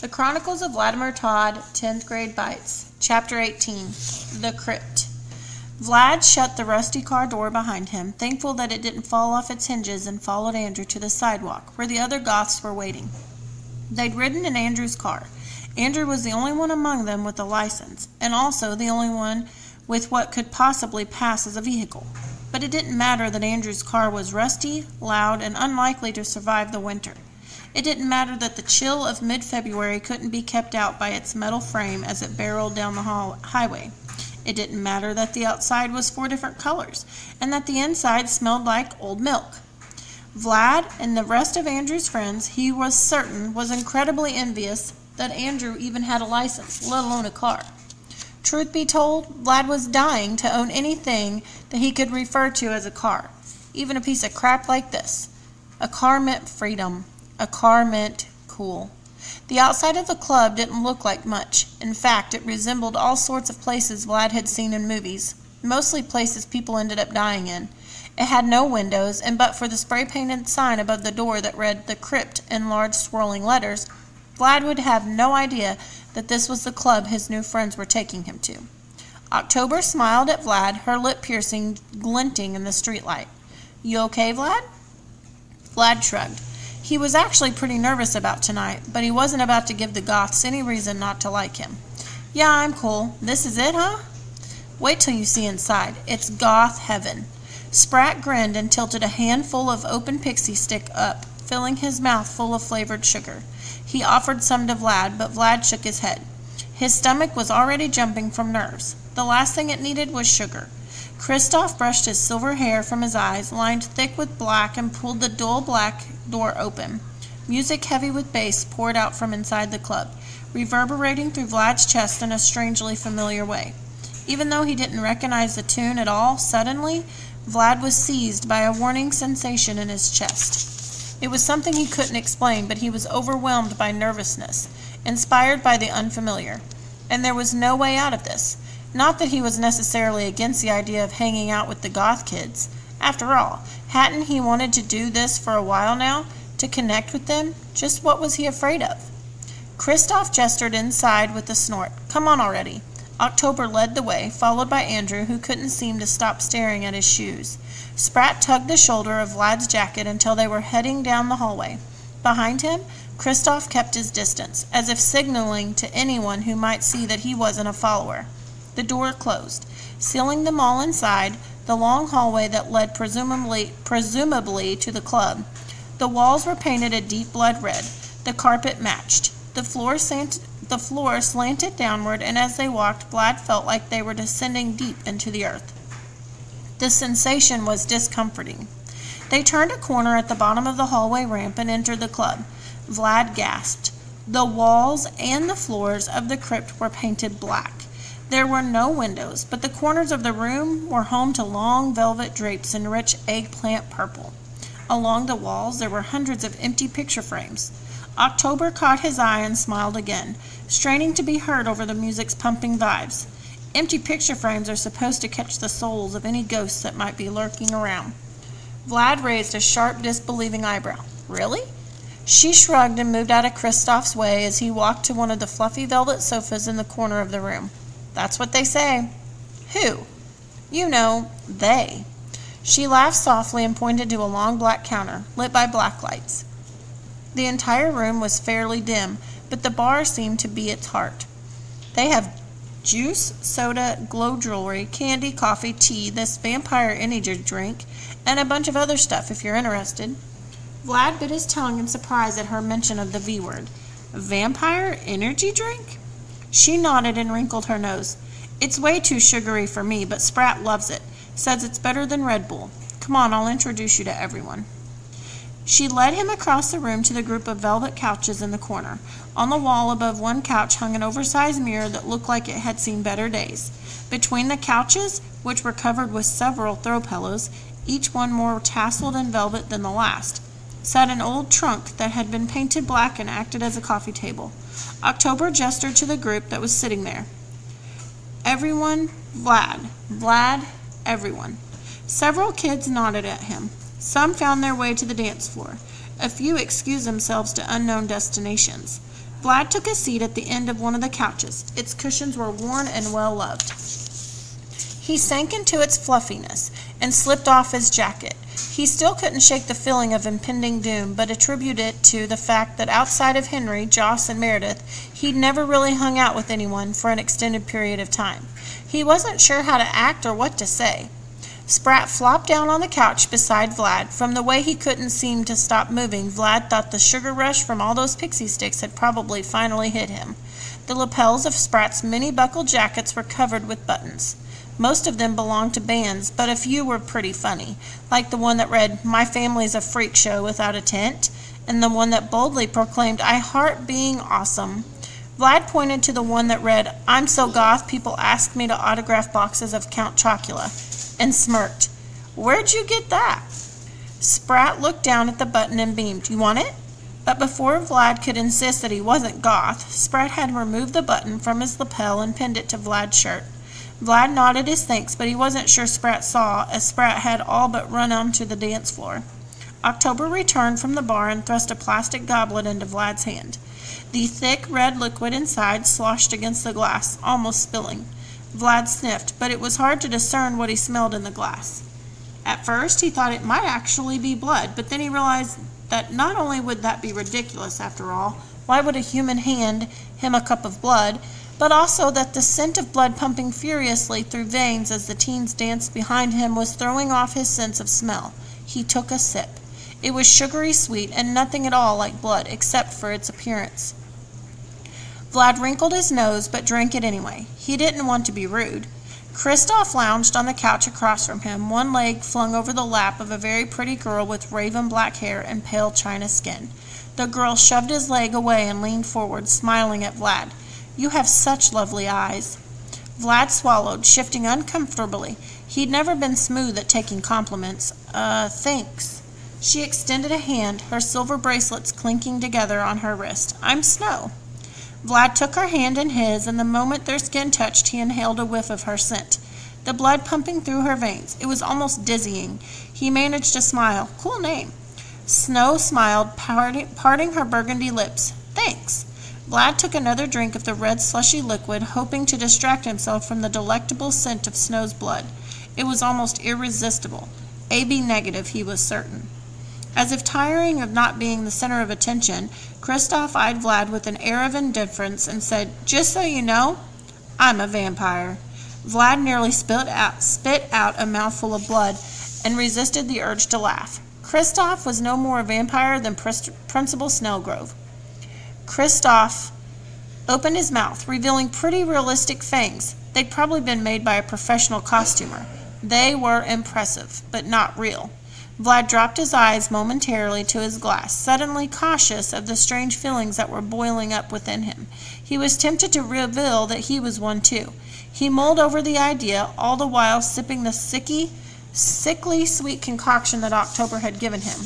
The Chronicles of Vladimir Tod, 10th Grade Bites, Chapter 18 The Crypt. Vlad shut the rusty car door behind him, thankful that it didn't fall off its hinges, and followed Andrew to the sidewalk, where the other Goths were waiting. They'd ridden in Andrew's car. Andrew was the only one among them with a license, and also the only one with what could possibly pass as a vehicle. But it didn't matter that Andrew's car was rusty, loud, and unlikely to survive the winter. It didn't matter that the chill of mid February couldn't be kept out by its metal frame as it barreled down the highway. It didn't matter that the outside was four different colors, and that the inside smelled like old milk. Vlad and the rest of Andrew's friends, he was certain, was incredibly envious that Andrew even had a license, let alone a car. Truth be told, Vlad was dying to own anything that he could refer to as a car, even a piece of crap like this. A car meant freedom, a car meant cool. The outside of the club didn't look like much. In fact, it resembled all sorts of places Vlad had seen in movies, mostly places people ended up dying in. It had no windows, and but for the spray painted sign above the door that read The Crypt in large swirling letters, Vlad would have no idea that this was the club his new friends were taking him to. October smiled at Vlad, her lip piercing glinting in the streetlight. You okay, Vlad? Vlad shrugged. He was actually pretty nervous about tonight, but he wasn't about to give the Goths any reason not to like him. Yeah, I'm cool. This is it, huh? Wait till you see inside. It's Goth heaven. Sprat grinned and tilted a handful of open pixie stick up, filling his mouth full of flavored sugar. He offered some to Vlad, but Vlad shook his head. His stomach was already jumping from nerves. The last thing it needed was sugar. Kristoff brushed his silver hair from his eyes, lined thick with black, and pulled the dull black door open. Music heavy with bass poured out from inside the club, reverberating through Vlad's chest in a strangely familiar way. Even though he didn't recognize the tune at all, suddenly, Vlad was seized by a warning sensation in his chest. It was something he couldn't explain, but he was overwhelmed by nervousness, inspired by the unfamiliar. And there was no way out of this. Not that he was necessarily against the idea of hanging out with the goth kids. After all, hadn't he wanted to do this for a while now? To connect with them? Just what was he afraid of? Kristoff gestured inside with a snort. Come on already. October led the way, followed by Andrew, who couldn't seem to stop staring at his shoes. Sprat tugged the shoulder of Vlad's jacket until they were heading down the hallway. Behind him, Kristoff kept his distance, as if signaling to anyone who might see that he wasn't a follower. The door closed, sealing them all inside the long hallway that led presumably, presumably to the club. The walls were painted a deep blood red. The carpet matched. The floor, sant- the floor slanted downward, and as they walked, Vlad felt like they were descending deep into the earth. The sensation was discomforting. They turned a corner at the bottom of the hallway ramp and entered the club. Vlad gasped. The walls and the floors of the crypt were painted black. There were no windows, but the corners of the room were home to long velvet drapes in rich eggplant purple. Along the walls there were hundreds of empty picture frames. October caught his eye and smiled again, straining to be heard over the music's pumping vibes. Empty picture frames are supposed to catch the souls of any ghosts that might be lurking around. Vlad raised a sharp, disbelieving eyebrow. Really? She shrugged and moved out of Kristoff's way as he walked to one of the fluffy velvet sofas in the corner of the room. That's what they say. Who? You know, they. She laughed softly and pointed to a long black counter, lit by black lights. The entire room was fairly dim, but the bar seemed to be its heart. They have juice, soda, glow jewelry, candy, coffee, tea, this vampire energy drink, and a bunch of other stuff if you're interested. Vlad bit his tongue in surprise at her mention of the V word. Vampire energy drink? She nodded and wrinkled her nose. It's way too sugary for me, but Sprat loves it. Says it's better than Red Bull. Come on, I'll introduce you to everyone. She led him across the room to the group of velvet couches in the corner. On the wall above one couch hung an oversized mirror that looked like it had seen better days. Between the couches, which were covered with several throw pillows, each one more tasseled in velvet than the last, sat an old trunk that had been painted black and acted as a coffee table. October gestured to the group that was sitting there. Everyone, Vlad. Vlad, everyone. Several kids nodded at him. Some found their way to the dance floor. A few excused themselves to unknown destinations. Vlad took a seat at the end of one of the couches. Its cushions were worn and well loved. He sank into its fluffiness and slipped off his jacket. He still couldn't shake the feeling of impending doom, but attributed it to the fact that outside of Henry, Joss, and Meredith, he'd never really hung out with anyone for an extended period of time. He wasn't sure how to act or what to say. Sprat flopped down on the couch beside Vlad. From the way he couldn't seem to stop moving, Vlad thought the sugar rush from all those pixie sticks had probably finally hit him. The lapels of Sprat's many buckled jackets were covered with buttons. Most of them belonged to bands, but a few were pretty funny, like the one that read, My family's a freak show without a tent, and the one that boldly proclaimed, I heart being awesome. Vlad pointed to the one that read, I'm so goth people ask me to autograph boxes of Count Chocula and smirked. Where'd you get that? Sprat looked down at the button and beamed. You want it? But before Vlad could insist that he wasn't goth, Sprat had removed the button from his lapel and pinned it to Vlad's shirt. Vlad nodded his thanks, but he wasn't sure Sprat saw, as Sprat had all but run onto the dance floor. October returned from the bar and thrust a plastic goblet into Vlad's hand. The thick red liquid inside sloshed against the glass, almost spilling. Vlad sniffed, but it was hard to discern what he smelled in the glass. At first, he thought it might actually be blood, but then he realized that not only would that be ridiculous, after all, why would a human hand him a cup of blood, but also that the scent of blood pumping furiously through veins as the teens danced behind him was throwing off his sense of smell. He took a sip. It was sugary sweet and nothing at all like blood, except for its appearance. Vlad wrinkled his nose, but drank it anyway. He didn't want to be rude. Kristoff lounged on the couch across from him, one leg flung over the lap of a very pretty girl with raven black hair and pale china skin. The girl shoved his leg away and leaned forward, smiling at Vlad. You have such lovely eyes. Vlad swallowed, shifting uncomfortably. He'd never been smooth at taking compliments. Uh, thanks. She extended a hand, her silver bracelets clinking together on her wrist. I'm Snow. Vlad took her hand in his, and the moment their skin touched, he inhaled a whiff of her scent. The blood pumping through her veins. It was almost dizzying. He managed to smile. Cool name. Snow smiled, parting her burgundy lips. Thanks. Vlad took another drink of the red slushy liquid, hoping to distract himself from the delectable scent of Snow's blood. It was almost irresistible. AB negative, he was certain. As if tiring of not being the center of attention, Kristoff eyed Vlad with an air of indifference and said, Just so you know, I'm a vampire. Vlad nearly spit out, spit out a mouthful of blood and resisted the urge to laugh. Kristoff was no more a vampire than Principal Snellgrove. Kristoff opened his mouth, revealing pretty realistic fangs. They'd probably been made by a professional costumer. They were impressive, but not real. Vlad dropped his eyes momentarily to his glass, suddenly cautious of the strange feelings that were boiling up within him. He was tempted to reveal that he was one too. He mulled over the idea, all the while sipping the sicky, sickly sweet concoction that October had given him.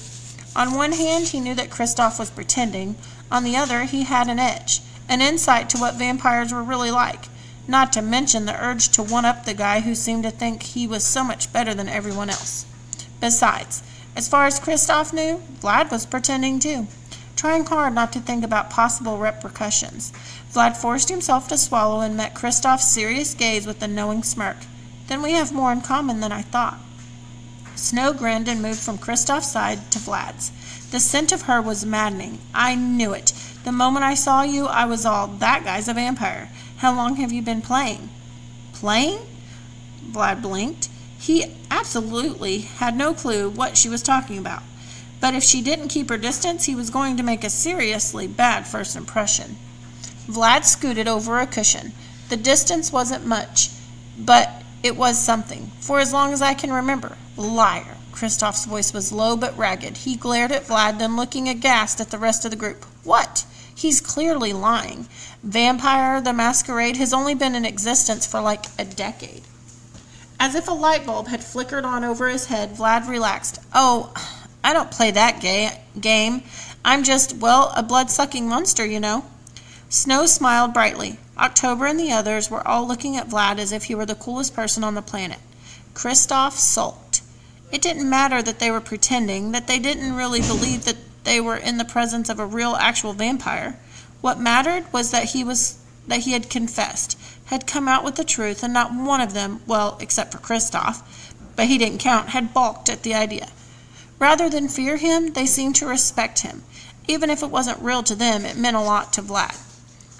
On one hand, he knew that Kristoff was pretending. On the other, he had an edge, an insight to what vampires were really like. Not to mention the urge to one up the guy who seemed to think he was so much better than everyone else. Besides, as far as Kristoff knew, Vlad was pretending too, trying hard not to think about possible repercussions. Vlad forced himself to swallow and met Kristoff's serious gaze with a knowing smirk. Then we have more in common than I thought. Snow grinned and moved from Kristoff's side to Vlad's. The scent of her was maddening. I knew it. The moment I saw you, I was all, that guy's a vampire. How long have you been playing? Playing? Vlad blinked. He absolutely had no clue what she was talking about. But if she didn't keep her distance, he was going to make a seriously bad first impression. Vlad scooted over a cushion. The distance wasn't much, but it was something, for as long as I can remember. Liar. Kristoff's voice was low but ragged. He glared at Vlad, then looking aghast at the rest of the group. What? He's clearly lying. Vampire the Masquerade has only been in existence for like a decade. As if a light bulb had flickered on over his head, Vlad relaxed. Oh, I don't play that ga- game. I'm just, well, a blood sucking monster, you know. Snow smiled brightly. October and the others were all looking at Vlad as if he were the coolest person on the planet. Kristoff sulked. It didn't matter that they were pretending, that they didn't really believe that they were in the presence of a real, actual vampire. What mattered was that he was that he had confessed, had come out with the truth, and not one of them, well, except for Kristoff, but he didn't count, had balked at the idea. Rather than fear him, they seemed to respect him. Even if it wasn't real to them, it meant a lot to Vlad.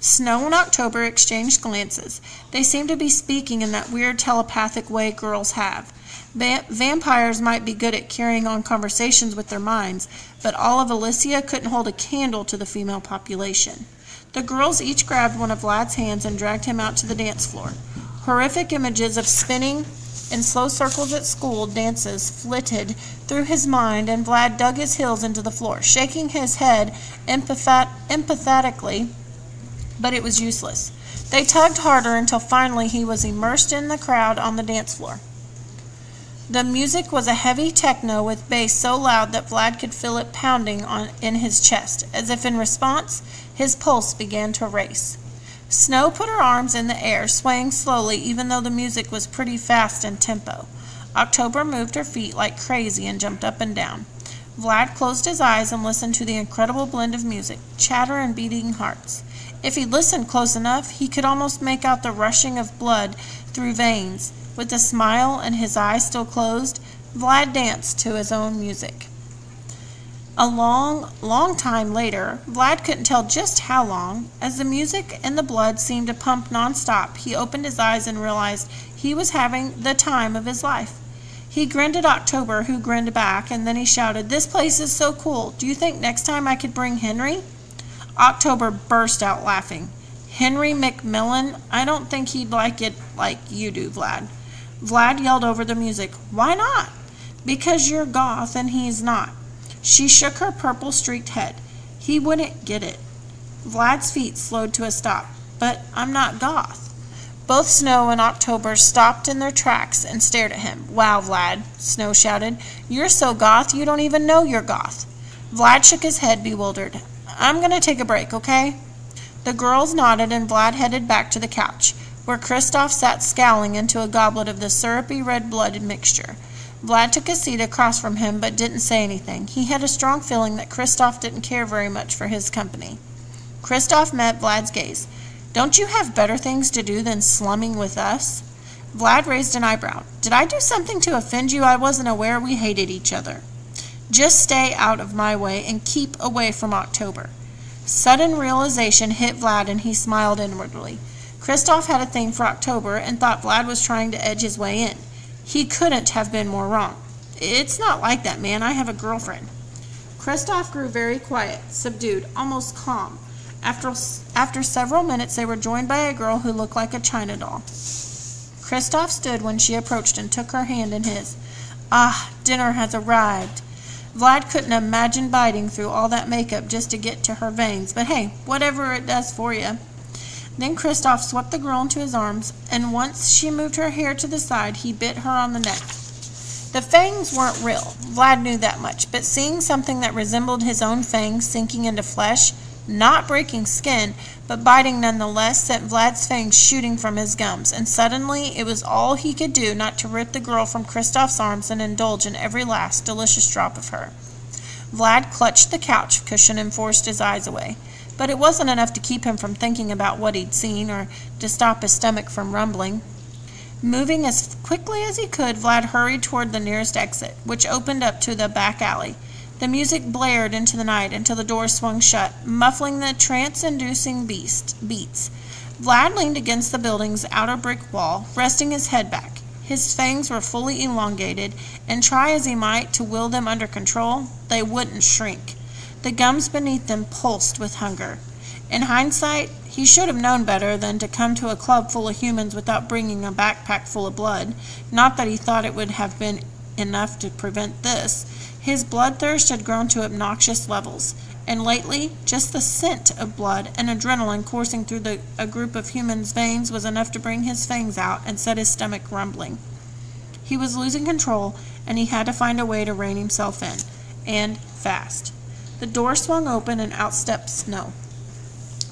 Snow and October exchanged glances. They seemed to be speaking in that weird telepathic way girls have. Va- vampires might be good at carrying on conversations with their minds, but all of Elysia couldn't hold a candle to the female population. The girls each grabbed one of Vlad's hands and dragged him out to the dance floor. Horrific images of spinning in slow circles at school dances flitted through his mind, and Vlad dug his heels into the floor, shaking his head empathet- empathetically, but it was useless. They tugged harder until finally he was immersed in the crowd on the dance floor. The music was a heavy techno with bass so loud that Vlad could feel it pounding on in his chest, as if in response his pulse began to race. Snow put her arms in the air, swaying slowly even though the music was pretty fast in tempo. October moved her feet like crazy and jumped up and down. Vlad closed his eyes and listened to the incredible blend of music, chatter, and beating hearts. If he listened close enough, he could almost make out the rushing of blood through veins. With a smile and his eyes still closed, Vlad danced to his own music. A long, long time later, Vlad couldn't tell just how long, as the music and the blood seemed to pump nonstop, he opened his eyes and realized he was having the time of his life. He grinned at October, who grinned back, and then he shouted, This place is so cool. Do you think next time I could bring Henry? October burst out laughing. Henry McMillan? I don't think he'd like it like you do, Vlad. Vlad yelled over the music, Why not? Because you're goth and he's not. She shook her purple streaked head. He wouldn't get it. Vlad's feet slowed to a stop. But I'm not goth. Both Snow and October stopped in their tracks and stared at him. Wow, Vlad, Snow shouted. You're so goth you don't even know you're goth. Vlad shook his head, bewildered. I'm going to take a break, okay? The girls nodded and Vlad headed back to the couch, where Kristoff sat scowling into a goblet of the syrupy red blooded mixture. Vlad took a seat across from him but didn't say anything. He had a strong feeling that Kristoff didn't care very much for his company. Kristoff met Vlad's gaze. Don't you have better things to do than slumming with us? Vlad raised an eyebrow. Did I do something to offend you? I wasn't aware we hated each other. Just stay out of my way and keep away from October. Sudden realization hit Vlad and he smiled inwardly. Kristoff had a thing for October and thought Vlad was trying to edge his way in. He couldn't have been more wrong. It's not like that, man. I have a girlfriend. Kristoff grew very quiet, subdued, almost calm. After, after several minutes, they were joined by a girl who looked like a china doll. Kristoff stood when she approached and took her hand in his. Ah, dinner has arrived. Vlad couldn't imagine biting through all that makeup just to get to her veins, but hey, whatever it does for you. Then Kristoff swept the girl into his arms, and once she moved her hair to the side, he bit her on the neck. The fangs weren't real. Vlad knew that much, but seeing something that resembled his own fangs sinking into flesh, not breaking skin, but biting nonetheless, sent Vlad's fangs shooting from his gums, and suddenly it was all he could do not to rip the girl from Kristoff's arms and indulge in every last delicious drop of her. Vlad clutched the couch cushion and forced his eyes away. But it wasn't enough to keep him from thinking about what he'd seen or to stop his stomach from rumbling. Moving as quickly as he could, Vlad hurried toward the nearest exit, which opened up to the back alley. The music blared into the night until the door swung shut, muffling the trance-inducing beast beats. Vlad leaned against the building's outer brick wall, resting his head back. His fangs were fully elongated, and try as he might to will them under control, they wouldn't shrink. The gums beneath them pulsed with hunger. In hindsight, he should have known better than to come to a club full of humans without bringing a backpack full of blood. Not that he thought it would have been enough to prevent this. His bloodthirst had grown to obnoxious levels, and lately, just the scent of blood and adrenaline coursing through the, a group of humans' veins was enough to bring his fangs out and set his stomach rumbling. He was losing control, and he had to find a way to rein himself in, and fast. The door swung open and out stepped Snow.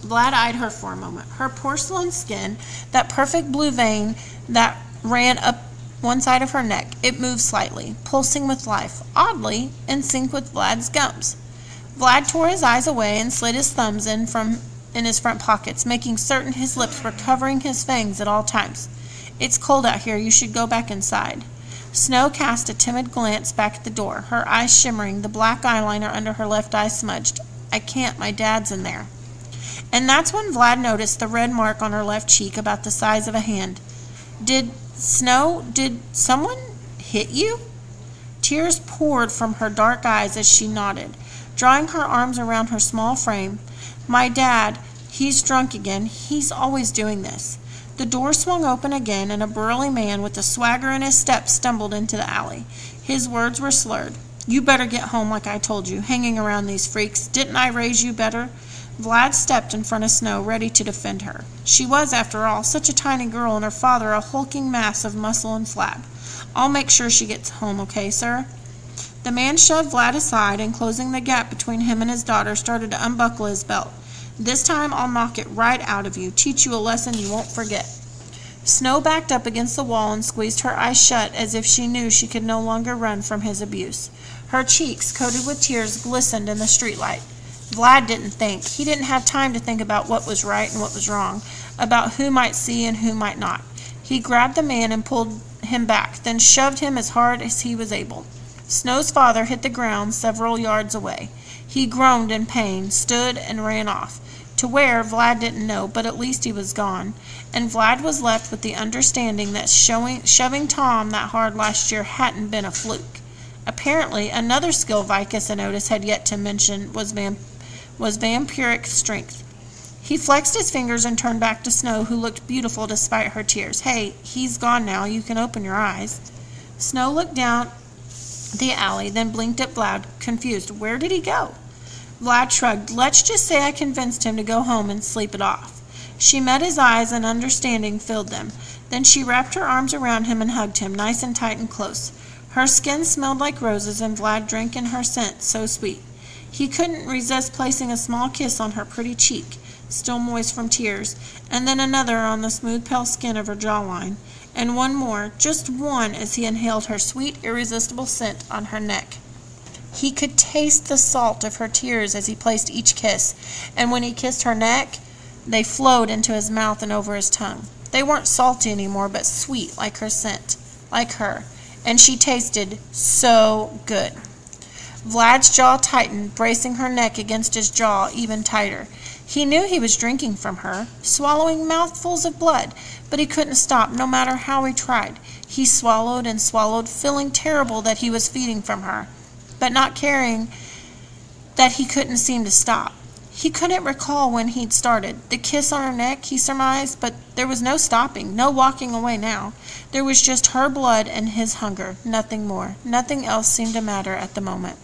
Vlad eyed her for a moment. Her porcelain skin, that perfect blue vein that ran up one side of her neck, it moved slightly, pulsing with life, oddly in sync with Vlad's gums. Vlad tore his eyes away and slid his thumbs in from in his front pockets, making certain his lips were covering his fangs at all times. It's cold out here. You should go back inside. Snow cast a timid glance back at the door, her eyes shimmering, the black eyeliner under her left eye smudged. I can't. My dad's in there. And that's when Vlad noticed the red mark on her left cheek about the size of a hand. Did Snow, did someone hit you? Tears poured from her dark eyes as she nodded, drawing her arms around her small frame. My dad, he's drunk again. He's always doing this. The door swung open again, and a burly man with a swagger in his step stumbled into the alley. His words were slurred. You better get home like I told you, hanging around these freaks. Didn't I raise you better? Vlad stepped in front of Snow, ready to defend her. She was, after all, such a tiny girl, and her father a hulking mass of muscle and flab. I'll make sure she gets home, okay, sir? The man shoved Vlad aside, and closing the gap between him and his daughter, started to unbuckle his belt. This time I'll knock it right out of you, teach you a lesson you won't forget. Snow backed up against the wall and squeezed her eyes shut as if she knew she could no longer run from his abuse. Her cheeks, coated with tears, glistened in the streetlight. Vlad didn't think. He didn't have time to think about what was right and what was wrong, about who might see and who might not. He grabbed the man and pulled him back, then shoved him as hard as he was able. Snow's father hit the ground several yards away. He groaned in pain, stood, and ran off. To where, Vlad didn't know, but at least he was gone. And Vlad was left with the understanding that showing, shoving Tom that hard last year hadn't been a fluke. Apparently, another skill Vikas and Otis had yet to mention was, vamp- was vampiric strength. He flexed his fingers and turned back to Snow, who looked beautiful despite her tears. Hey, he's gone now. You can open your eyes. Snow looked down the alley, then blinked at Vlad, confused. Where did he go? Vlad shrugged. Let's just say I convinced him to go home and sleep it off. She met his eyes and understanding filled them. Then she wrapped her arms around him and hugged him, nice and tight and close. Her skin smelled like roses, and Vlad drank in her scent, so sweet. He couldn't resist placing a small kiss on her pretty cheek, still moist from tears, and then another on the smooth pale skin of her jawline, and one more, just one, as he inhaled her sweet, irresistible scent on her neck. He could taste the salt of her tears as he placed each kiss, and when he kissed her neck, they flowed into his mouth and over his tongue. They weren't salty anymore, but sweet, like her scent, like her, and she tasted so good. Vlad's jaw tightened, bracing her neck against his jaw even tighter. He knew he was drinking from her, swallowing mouthfuls of blood, but he couldn't stop, no matter how he tried. He swallowed and swallowed, feeling terrible that he was feeding from her but not caring that he couldn't seem to stop. He couldn't recall when he'd started. The kiss on her neck, he surmised, but there was no stopping, no walking away now. There was just her blood and his hunger, nothing more. Nothing else seemed to matter at the moment.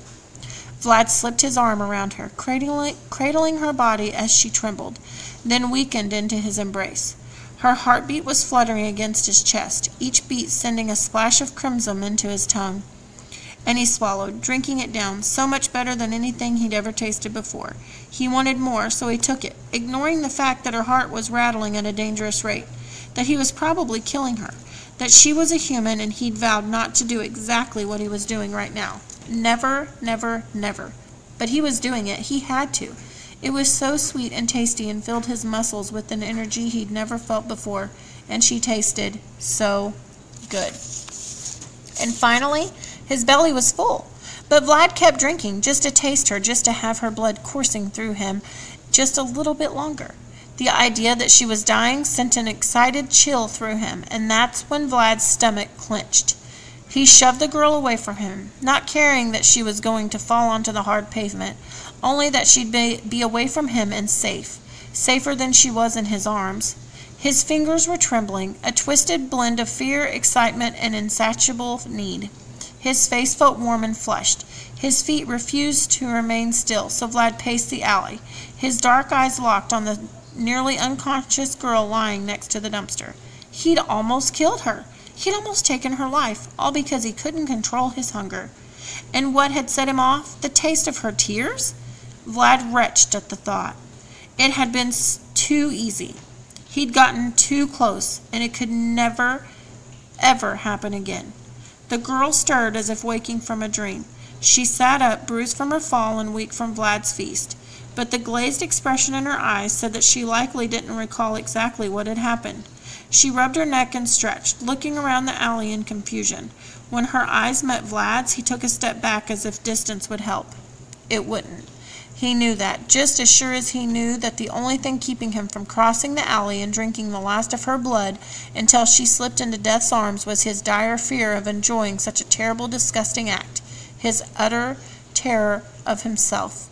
Vlad slipped his arm around her, cradling, cradling her body as she trembled, then weakened into his embrace. Her heartbeat was fluttering against his chest, each beat sending a splash of crimson into his tongue and he swallowed, drinking it down, so much better than anything he'd ever tasted before. He wanted more, so he took it, ignoring the fact that her heart was rattling at a dangerous rate, that he was probably killing her, that she was a human and he'd vowed not to do exactly what he was doing right now. Never, never, never. But he was doing it. He had to. It was so sweet and tasty and filled his muscles with an energy he'd never felt before, and she tasted so good. And finally, his belly was full. But Vlad kept drinking, just to taste her, just to have her blood coursing through him just a little bit longer. The idea that she was dying sent an excited chill through him, and that's when Vlad's stomach clenched. He shoved the girl away from him, not caring that she was going to fall onto the hard pavement, only that she'd be, be away from him and safe, safer than she was in his arms. His fingers were trembling, a twisted blend of fear, excitement, and insatiable need. His face felt warm and flushed. His feet refused to remain still, so Vlad paced the alley, his dark eyes locked on the nearly unconscious girl lying next to the dumpster. He'd almost killed her. He'd almost taken her life, all because he couldn't control his hunger. And what had set him off? The taste of her tears? Vlad retched at the thought. It had been too easy. He'd gotten too close, and it could never, ever happen again. The girl stirred as if waking from a dream. She sat up, bruised from her fall and weak from Vlad's feast. but the glazed expression in her eyes said that she likely didn't recall exactly what had happened. She rubbed her neck and stretched, looking around the alley in confusion. When her eyes met Vlad's, he took a step back as if distance would help. It wouldn't. He knew that, just as sure as he knew that the only thing keeping him from crossing the alley and drinking the last of her blood until she slipped into death's arms was his dire fear of enjoying such a terrible, disgusting act, his utter terror of himself.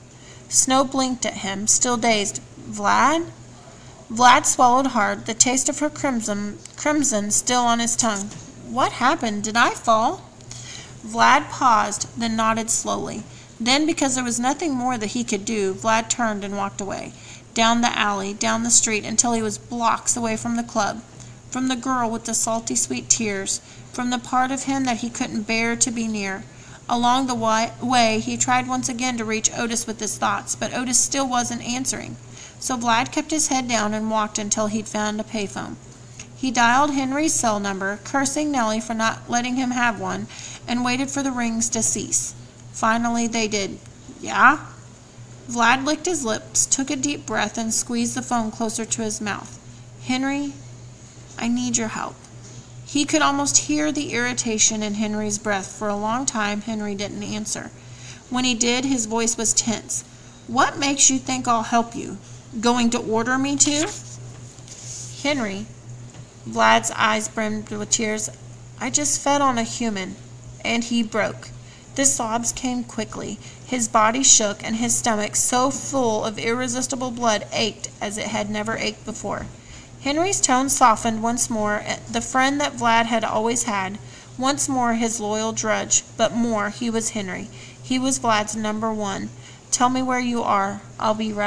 Snow blinked at him, still dazed. Vlad? Vlad swallowed hard, the taste of her crimson, crimson still on his tongue. What happened? Did I fall? Vlad paused, then nodded slowly. Then, because there was nothing more that he could do, Vlad turned and walked away, down the alley, down the street, until he was blocks away from the club, from the girl with the salty sweet tears, from the part of him that he couldn't bear to be near. Along the way he tried once again to reach Otis with his thoughts, but Otis still wasn't answering. So Vlad kept his head down and walked until he'd found a payphone. He dialed Henry's cell number, cursing Nelly for not letting him have one, and waited for the rings to cease. Finally they did. Yeah? Vlad licked his lips, took a deep breath, and squeezed the phone closer to his mouth. Henry, I need your help. He could almost hear the irritation in Henry's breath. For a long time, Henry didn't answer. When he did, his voice was tense. What makes you think I'll help you? Going to order me to? Henry, Vlad's eyes brimmed with tears, I just fed on a human, and he broke. The sobs came quickly. His body shook, and his stomach, so full of irresistible blood, ached as it had never ached before. Henry's tone softened once more, eh, the friend that Vlad had always had, once more his loyal drudge, but more, he was Henry. He was Vlad's number one. Tell me where you are. I'll be right